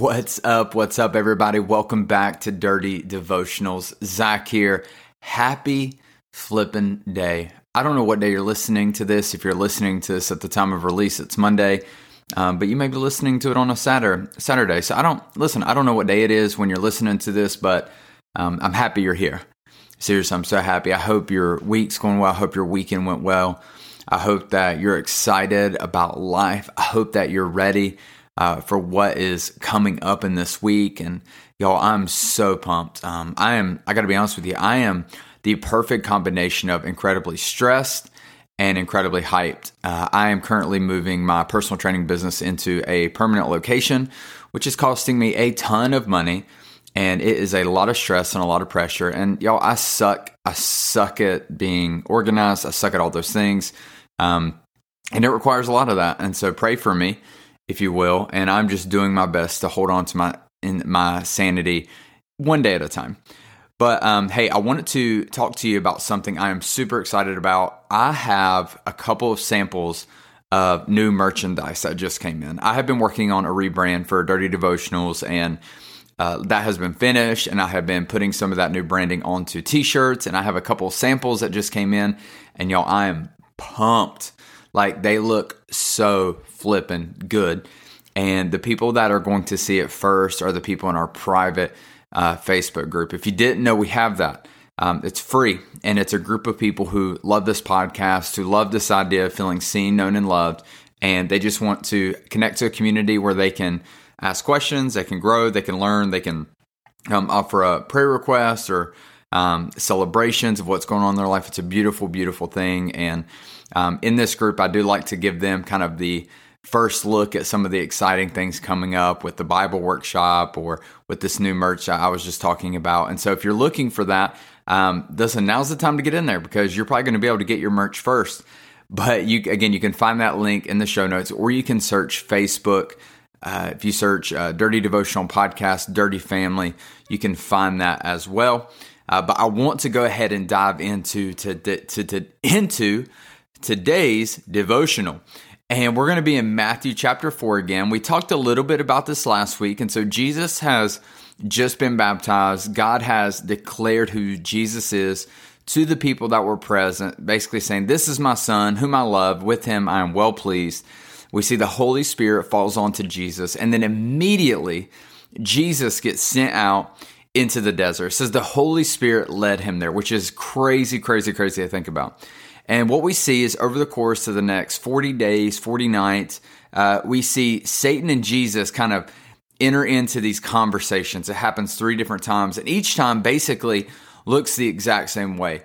What's up? What's up, everybody? Welcome back to Dirty Devotionals. Zach here. Happy flippin' day. I don't know what day you're listening to this. If you're listening to this at the time of release, it's Monday. Um, but you may be listening to it on a Saturday. Saturday. So I don't listen. I don't know what day it is when you're listening to this, but um, I'm happy you're here. Seriously, I'm so happy. I hope your week's going well. I hope your weekend went well. I hope that you're excited about life. I hope that you're ready uh, for what is coming up in this week. And y'all, I'm so pumped. Um, I am, I got to be honest with you, I am the perfect combination of incredibly stressed and incredibly hyped. Uh, I am currently moving my personal training business into a permanent location, which is costing me a ton of money. And it is a lot of stress and a lot of pressure. And y'all, I suck. I suck at being organized. I suck at all those things. Um, and it requires a lot of that. And so pray for me if you will. And I'm just doing my best to hold on to my in my sanity one day at a time. But um, hey, I wanted to talk to you about something I am super excited about. I have a couple of samples of new merchandise that just came in. I have been working on a rebrand for Dirty Devotionals, and uh, that has been finished. And I have been putting some of that new branding onto t shirts. And I have a couple of samples that just came in. And y'all, I am pumped like they look so flipping good. And the people that are going to see it first are the people in our private uh, Facebook group. If you didn't know, we have that. Um, it's free, and it's a group of people who love this podcast, who love this idea of feeling seen, known, and loved. And they just want to connect to a community where they can ask questions, they can grow, they can learn, they can um, offer a prayer request or um, celebrations of what's going on in their life. It's a beautiful, beautiful thing. And um, in this group, I do like to give them kind of the first look at some of the exciting things coming up with the Bible workshop or with this new merch I was just talking about. And so if you're looking for that, um, listen, now's the time to get in there because you're probably going to be able to get your merch first. But you again, you can find that link in the show notes, or you can search Facebook. Uh, if you search uh, Dirty Devotional Podcast, Dirty Family, you can find that as well. Uh, but I want to go ahead and dive into to, to, to, into today's devotional. And we're going to be in Matthew chapter 4 again. We talked a little bit about this last week. And so Jesus has just been baptized. God has declared who Jesus is to the people that were present, basically saying, This is my son, whom I love. With him I am well pleased. We see the Holy Spirit falls onto Jesus. And then immediately, Jesus gets sent out into the desert. It says the Holy Spirit led him there, which is crazy, crazy, crazy to think about. And what we see is over the course of the next 40 days, 40 nights, uh, we see Satan and Jesus kind of enter into these conversations. It happens three different times, and each time basically looks the exact same way.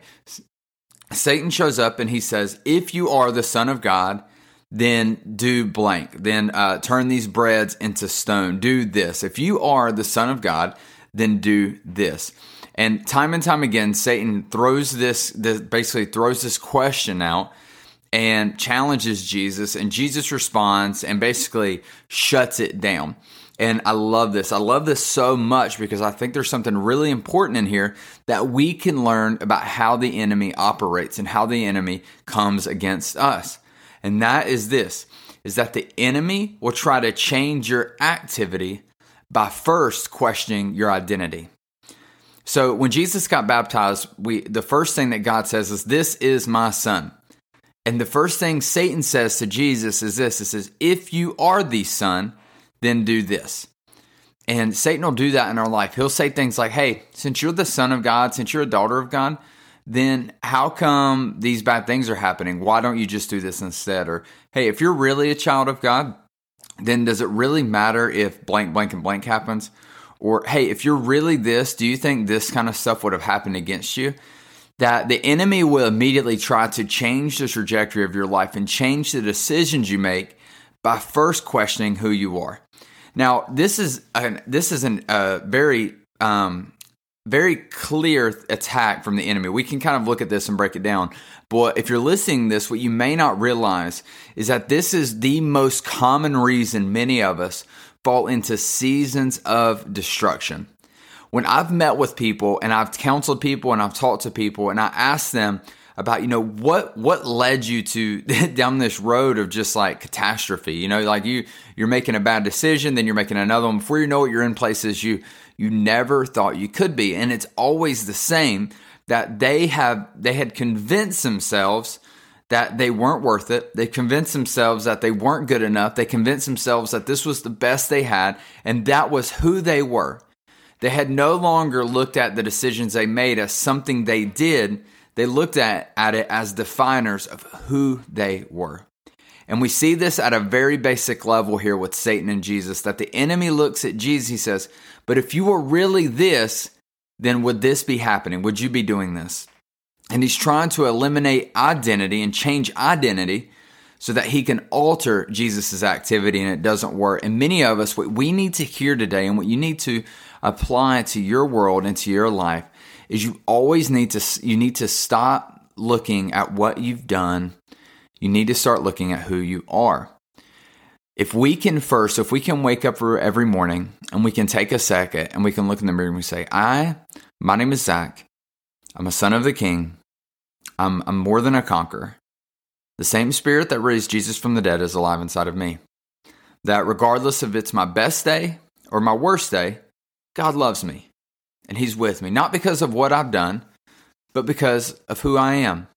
Satan shows up and he says, If you are the Son of God, then do blank. Then uh, turn these breads into stone. Do this. If you are the Son of God, then do this. And time and time again, Satan throws this, this basically throws this question out and challenges Jesus, and Jesus responds and basically shuts it down. And I love this. I love this so much because I think there's something really important in here that we can learn about how the enemy operates and how the enemy comes against us. And that is this is that the enemy will try to change your activity by first questioning your identity. So when Jesus got baptized, we the first thing that God says is, "This is my son." And the first thing Satan says to Jesus is this: It says, "If you are the son, then do this." And Satan will do that in our life. He'll say things like, "Hey, since you're the son of God, since you're a daughter of God, then how come these bad things are happening? Why don't you just do this instead?" Or, "Hey, if you're really a child of God, then does it really matter if blank, blank, and blank happens?" Or, hey, if you're really this, do you think this kind of stuff would have happened against you? That the enemy will immediately try to change the trajectory of your life and change the decisions you make by first questioning who you are. Now, this is a, this is a uh, very um, very clear attack from the enemy. We can kind of look at this and break it down. But if you're listening this, what you may not realize is that this is the most common reason many of us fall into seasons of destruction. When I've met with people and I've counseled people and I've talked to people and I ask them about, you know, what what led you to down this road of just like catastrophe, you know, like you you're making a bad decision, then you're making another one. Before you know it, you're in places you you never thought you could be. And it's always the same that they have they had convinced themselves that they weren't worth it. They convinced themselves that they weren't good enough. They convinced themselves that this was the best they had and that was who they were. They had no longer looked at the decisions they made as something they did. They looked at, at it as definers of who they were. And we see this at a very basic level here with Satan and Jesus that the enemy looks at Jesus, he says, But if you were really this, then would this be happening? Would you be doing this? And he's trying to eliminate identity and change identity so that he can alter Jesus' activity and it doesn't work. And many of us, what we need to hear today and what you need to apply to your world and to your life is you always need to, you need to stop looking at what you've done. You need to start looking at who you are. If we can first, if we can wake up every morning and we can take a second and we can look in the mirror and we say, I, my name is Zach. I'm a son of the king. I'm, I'm more than a conqueror. The same spirit that raised Jesus from the dead is alive inside of me. That regardless if it's my best day or my worst day, God loves me and He's with me. Not because of what I've done, but because of who I am.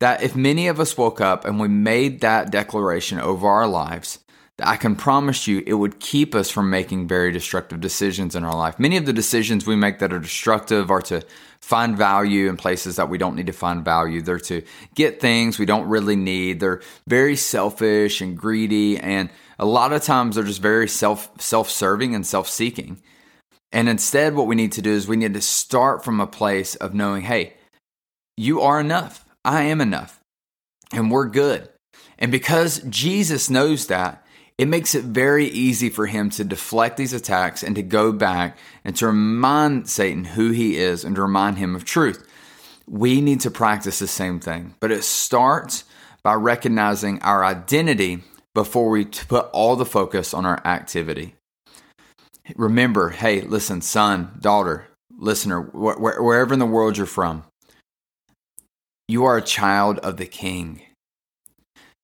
That if many of us woke up and we made that declaration over our lives, I can promise you it would keep us from making very destructive decisions in our life. Many of the decisions we make that are destructive are to find value in places that we don't need to find value. They're to get things we don't really need. They're very selfish and greedy and a lot of times they're just very self self-serving and self-seeking. And instead what we need to do is we need to start from a place of knowing, "Hey, you are enough. I am enough. And we're good." And because Jesus knows that, it makes it very easy for him to deflect these attacks and to go back and to remind Satan who he is and to remind him of truth. We need to practice the same thing, but it starts by recognizing our identity before we put all the focus on our activity. Remember, hey, listen, son, daughter, listener, wh- wherever in the world you're from, you are a child of the king.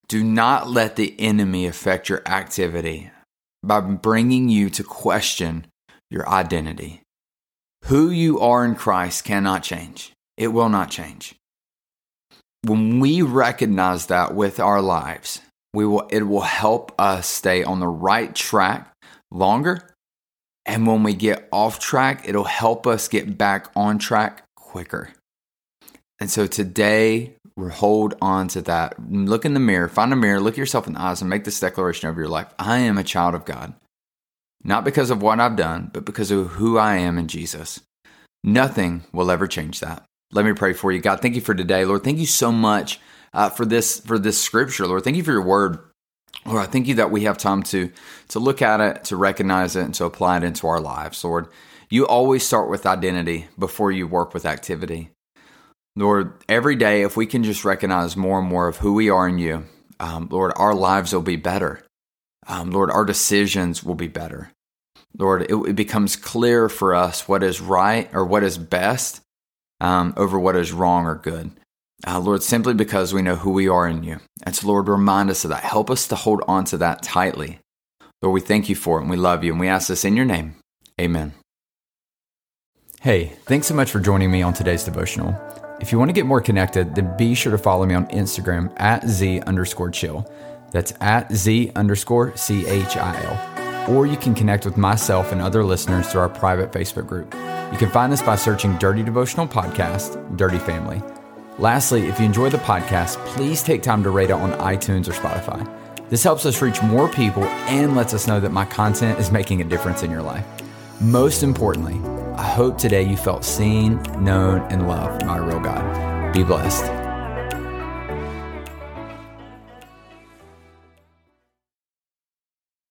Do not let the enemy affect your activity by bringing you to question your identity. Who you are in Christ cannot change, it will not change. When we recognize that with our lives, we will, it will help us stay on the right track longer. And when we get off track, it'll help us get back on track quicker. And so today, hold on to that. Look in the mirror, find a mirror, look yourself in the eyes, and make this declaration over your life I am a child of God. Not because of what I've done, but because of who I am in Jesus. Nothing will ever change that. Let me pray for you. God, thank you for today. Lord, thank you so much uh, for this for this scripture. Lord, thank you for your word. Lord, I thank you that we have time to to look at it, to recognize it, and to apply it into our lives. Lord, you always start with identity before you work with activity. Lord, every day, if we can just recognize more and more of who we are in you, um, Lord, our lives will be better. Um, Lord, our decisions will be better. Lord, it, it, becomes clear for us what is right or what is best um, over what is wrong or good. Uh, Lord, simply because we know who we are in you. And so, Lord, remind us of that. Help us to hold on to that tightly. Lord, we thank you for it and we love you and we ask this in your name. Amen. Hey, thanks so much for joining me on today's devotional. If you want to get more connected, then be sure to follow me on Instagram at Z underscore chill. That's at Z underscore C H I L. Or you can connect with myself and other listeners through our private Facebook group. You can find this by searching Dirty Devotional Podcast, Dirty Family. Lastly, if you enjoy the podcast, please take time to rate it on iTunes or Spotify. This helps us reach more people and lets us know that my content is making a difference in your life. Most importantly, I hope today you felt seen, known, and loved by a real God. Be blessed.